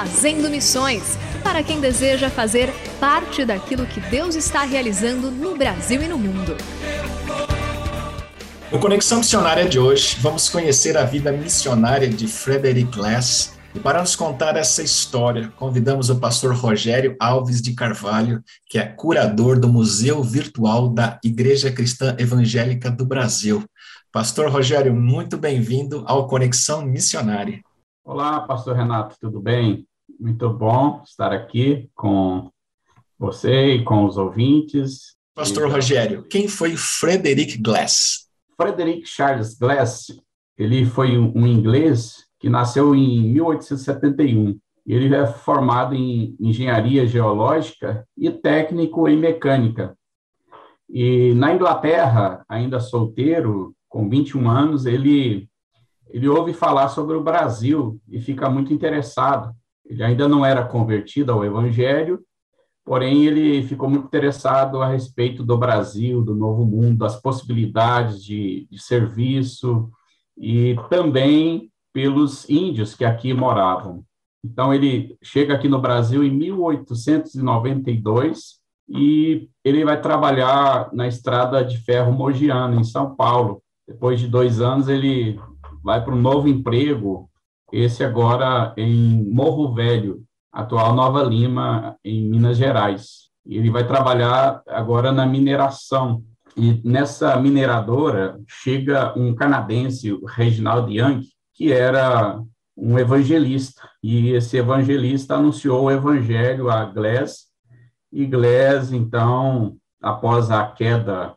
Fazendo Missões para quem deseja fazer parte daquilo que Deus está realizando no Brasil e no mundo. No Conexão Missionária de hoje, vamos conhecer a vida missionária de Frederick Glass. E para nos contar essa história, convidamos o pastor Rogério Alves de Carvalho, que é curador do Museu Virtual da Igreja Cristã Evangélica do Brasil. Pastor Rogério, muito bem-vindo ao Conexão Missionária. Olá, pastor Renato, tudo bem? Muito bom estar aqui com você e com os ouvintes. Pastor e... Rogério, quem foi Frederick Glass? Frederick Charles Glass, ele foi um inglês que nasceu em 1871. Ele é formado em engenharia geológica e técnico em mecânica. E na Inglaterra, ainda solteiro, com 21 anos, ele ele ouve falar sobre o Brasil e fica muito interessado. Ele ainda não era convertido ao Evangelho, porém ele ficou muito interessado a respeito do Brasil, do Novo Mundo, das possibilidades de, de serviço e também pelos índios que aqui moravam. Então ele chega aqui no Brasil em 1892 e ele vai trabalhar na estrada de ferro Mogiana, em São Paulo. Depois de dois anos, ele vai para um novo emprego, esse agora em Morro Velho, atual Nova Lima, em Minas Gerais. Ele vai trabalhar agora na mineração. E nessa mineradora chega um canadense, o Reginald Young, que era um evangelista. E esse evangelista anunciou o evangelho a Glass. E Glass, então, após a queda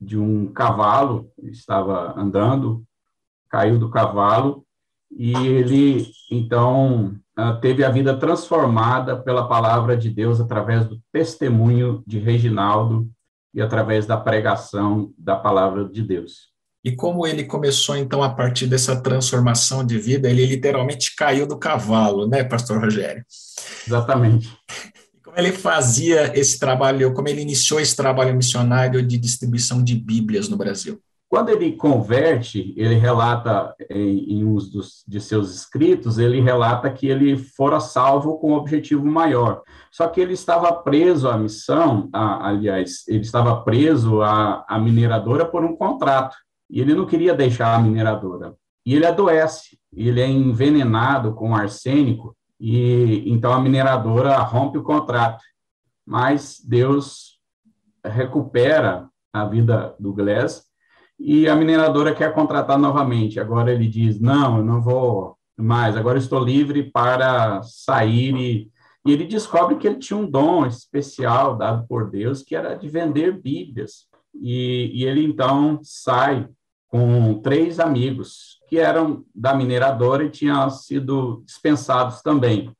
de um cavalo, estava andando, caiu do cavalo e ele, então, ah, teve a vida transformada pela palavra de Deus através do testemunho de Reginaldo e através da pregação da palavra de Deus. E como ele começou, então, a partir dessa transformação de vida, ele literalmente caiu do cavalo, né, pastor Rogério? Exatamente. Como ele fazia esse trabalho, como ele iniciou esse trabalho missionário de distribuição de Bíblias no Brasil? Quando ele converte, ele relata em, em um dos, de seus escritos, ele relata que ele fora salvo com um objetivo maior. Só que ele estava preso à missão, a, aliás, ele estava preso à, à mineradora por um contrato. E ele não queria deixar a mineradora. E ele adoece, ele é envenenado com arsênico, e então a mineradora rompe o contrato. Mas Deus recupera a vida do Glass e a mineradora quer contratar novamente. Agora ele diz: não, eu não vou mais, agora estou livre para sair. E, e ele descobre que ele tinha um dom especial dado por Deus, que era de vender Bíblias. E, e ele então sai com três amigos que eram da mineradora e tinham sido dispensados também.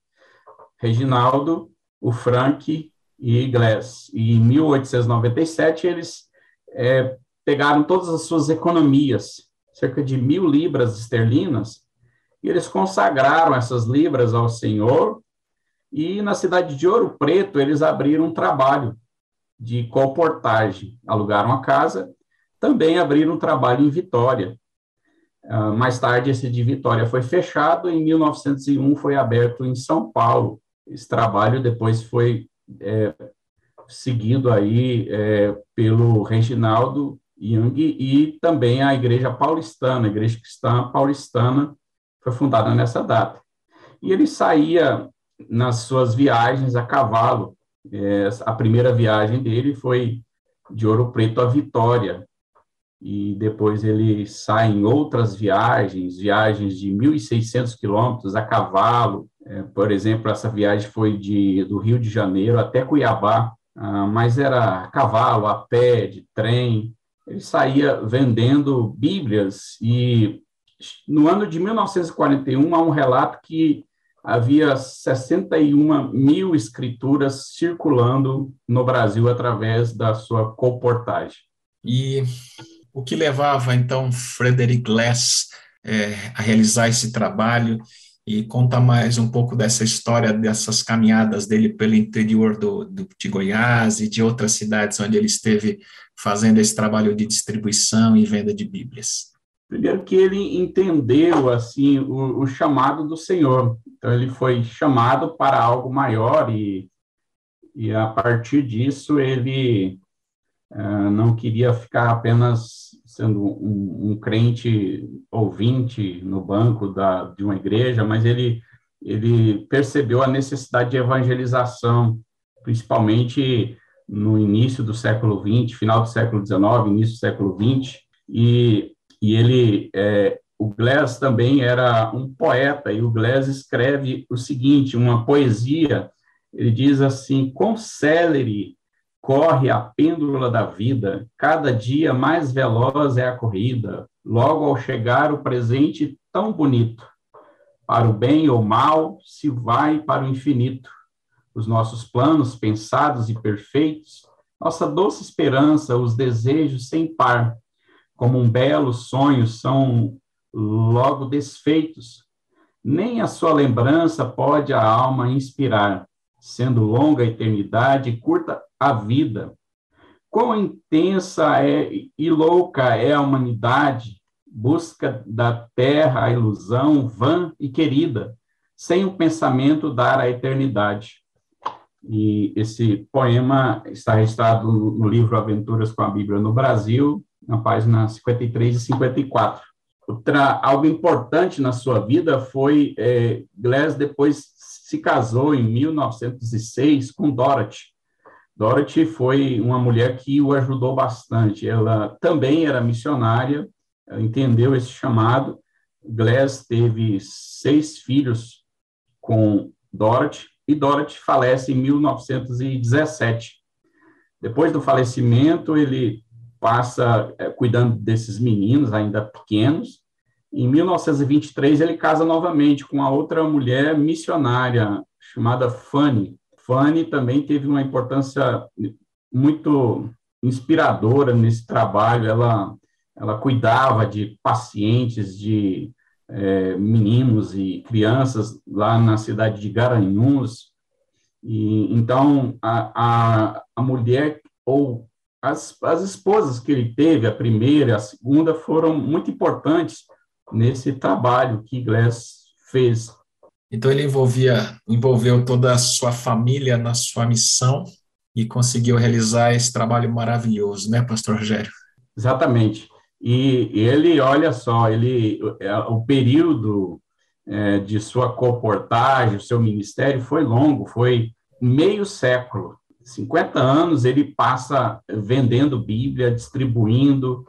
Reginaldo, o Frank e Glass. E em 1897 eles é, pegaram todas as suas economias, cerca de mil libras esterlinas, e eles consagraram essas libras ao Senhor, E na cidade de Ouro Preto, eles abriram um trabalho de colportagem, alugaram a casa, também abriram um trabalho em Vitória. Uh, mais tarde, esse de Vitória foi fechado, em 1901 foi aberto em São Paulo. Esse trabalho depois foi é, seguido aí é, pelo Reginaldo Young e também a Igreja Paulistana, a Igreja Cristã Paulistana, foi fundada nessa data. E ele saía nas suas viagens a cavalo. É, a primeira viagem dele foi de Ouro Preto a Vitória, e depois ele sai em outras viagens, viagens de 1.600 quilômetros a cavalo. É, por exemplo, essa viagem foi de, do Rio de Janeiro até Cuiabá, ah, mas era a cavalo, a pé, de trem. Ele saía vendendo Bíblias e no ano de 1941 há um relato que havia 61 mil escrituras circulando no Brasil através da sua colportagem. E o que levava então Frederick Glass é, a realizar esse trabalho e conta mais um pouco dessa história, dessas caminhadas dele pelo interior do, do, de Goiás e de outras cidades onde ele esteve fazendo esse trabalho de distribuição e venda de Bíblias. Primeiro que ele entendeu assim o, o chamado do Senhor, então ele foi chamado para algo maior e, e a partir disso ele uh, não queria ficar apenas sendo um, um, crente ouvinte no banco da, de uma igreja, mas ele, ele percebeu a necessidade de evangelização, principalmente no início do século XX, final do século XIX, início do século XX, e, e ele, é, o Glass também era um poeta, e o Glass escreve o seguinte, uma poesia, ele diz assim, com célere Corre a pêndula da vida, cada dia mais veloz é a corrida, logo ao chegar o presente tão bonito. Para o bem ou mal, se vai para o infinito. Os nossos planos pensados e perfeitos, nossa doce esperança, os desejos sem par, como um belo sonho, são logo desfeitos. Nem a sua lembrança pode a alma inspirar, sendo longa a eternidade, curta a vida. Quão intensa é e louca é a humanidade, busca da terra a ilusão vã e querida, sem o pensamento dar a eternidade. E esse poema está registrado no livro Aventuras com a Bíblia no Brasil, na página 53 e 54. Outra, algo importante na sua vida foi, é, Glass depois se casou em 1906 com Dorothy, Dorothy foi uma mulher que o ajudou bastante. Ela também era missionária, entendeu esse chamado. Glass teve seis filhos com Dorothy e Dorothy falece em 1917. Depois do falecimento, ele passa é, cuidando desses meninos ainda pequenos. Em 1923, ele casa novamente com a outra mulher missionária chamada Fanny, Fanny também teve uma importância muito inspiradora nesse trabalho. Ela, ela cuidava de pacientes, de é, meninos e crianças lá na cidade de Garanhuns. E, então, a, a, a mulher, ou as, as esposas que ele teve, a primeira e a segunda, foram muito importantes nesse trabalho que Glass fez então ele envolvia, envolveu toda a sua família na sua missão e conseguiu realizar esse trabalho maravilhoso, né, Pastor Rogério? Exatamente. E ele, olha só, ele, é, o período é, de sua comportagem, seu ministério foi longo, foi meio século. 50 anos ele passa vendendo Bíblia, distribuindo,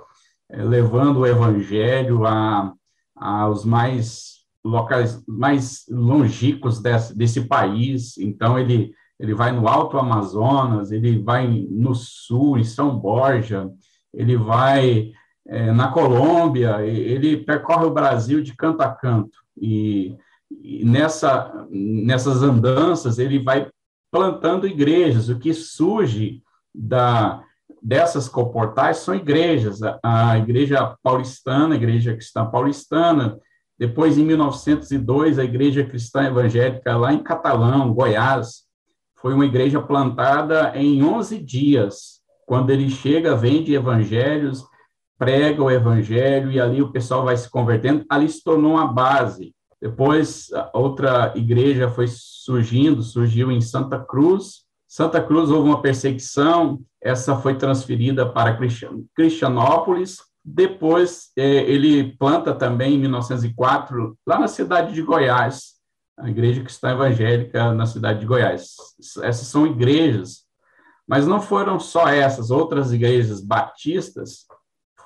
é, levando o evangelho a, aos mais locais mais longínquos desse, desse país. Então, ele, ele vai no Alto Amazonas, ele vai no Sul, em São Borja, ele vai é, na Colômbia, ele percorre o Brasil de canto a canto. E, e nessa, nessas andanças, ele vai plantando igrejas. O que surge da, dessas comportais são igrejas. A, a igreja paulistana, a igreja cristã paulistana, Depois, em 1902, a Igreja Cristã Evangélica, lá em Catalão, Goiás, foi uma igreja plantada em 11 dias. Quando ele chega, vende evangelhos, prega o evangelho e ali o pessoal vai se convertendo. Ali se tornou uma base. Depois, outra igreja foi surgindo, surgiu em Santa Cruz. Santa Cruz houve uma perseguição, essa foi transferida para Cristianópolis. Depois, eh, ele planta também, em 1904, lá na cidade de Goiás, a Igreja Cristã Evangélica na cidade de Goiás. Essas são igrejas, mas não foram só essas, outras igrejas batistas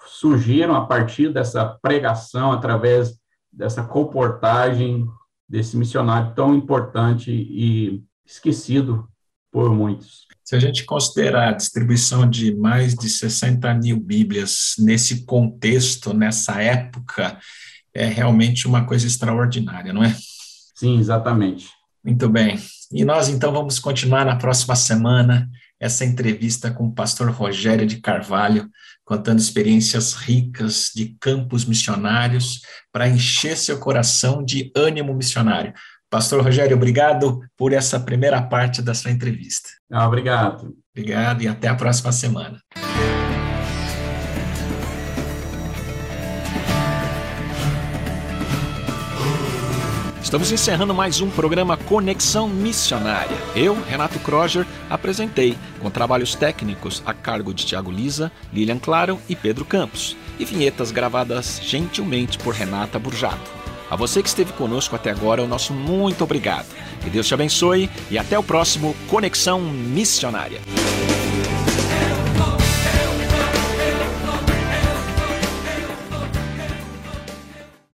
surgiram a partir dessa pregação, através dessa comportagem desse missionário tão importante e esquecido por muitos. Se a gente considerar a distribuição de mais de 60 mil Bíblias nesse contexto, nessa época, é realmente uma coisa extraordinária, não é? Sim, exatamente. Muito bem. E nós então vamos continuar na próxima semana essa entrevista com o pastor Rogério de Carvalho, contando experiências ricas de campos missionários para encher seu coração de ânimo missionário. Pastor Rogério, obrigado por essa primeira parte da sua entrevista. Ah, obrigado. Obrigado e até a próxima semana. Estamos encerrando mais um programa Conexão Missionária. Eu, Renato Kroger, apresentei, com trabalhos técnicos a cargo de Tiago Lisa, Lilian Claro e Pedro Campos, e vinhetas gravadas gentilmente por Renata Burjato. A você que esteve conosco até agora, o nosso muito obrigado. Que Deus te abençoe e até o próximo Conexão Missionária.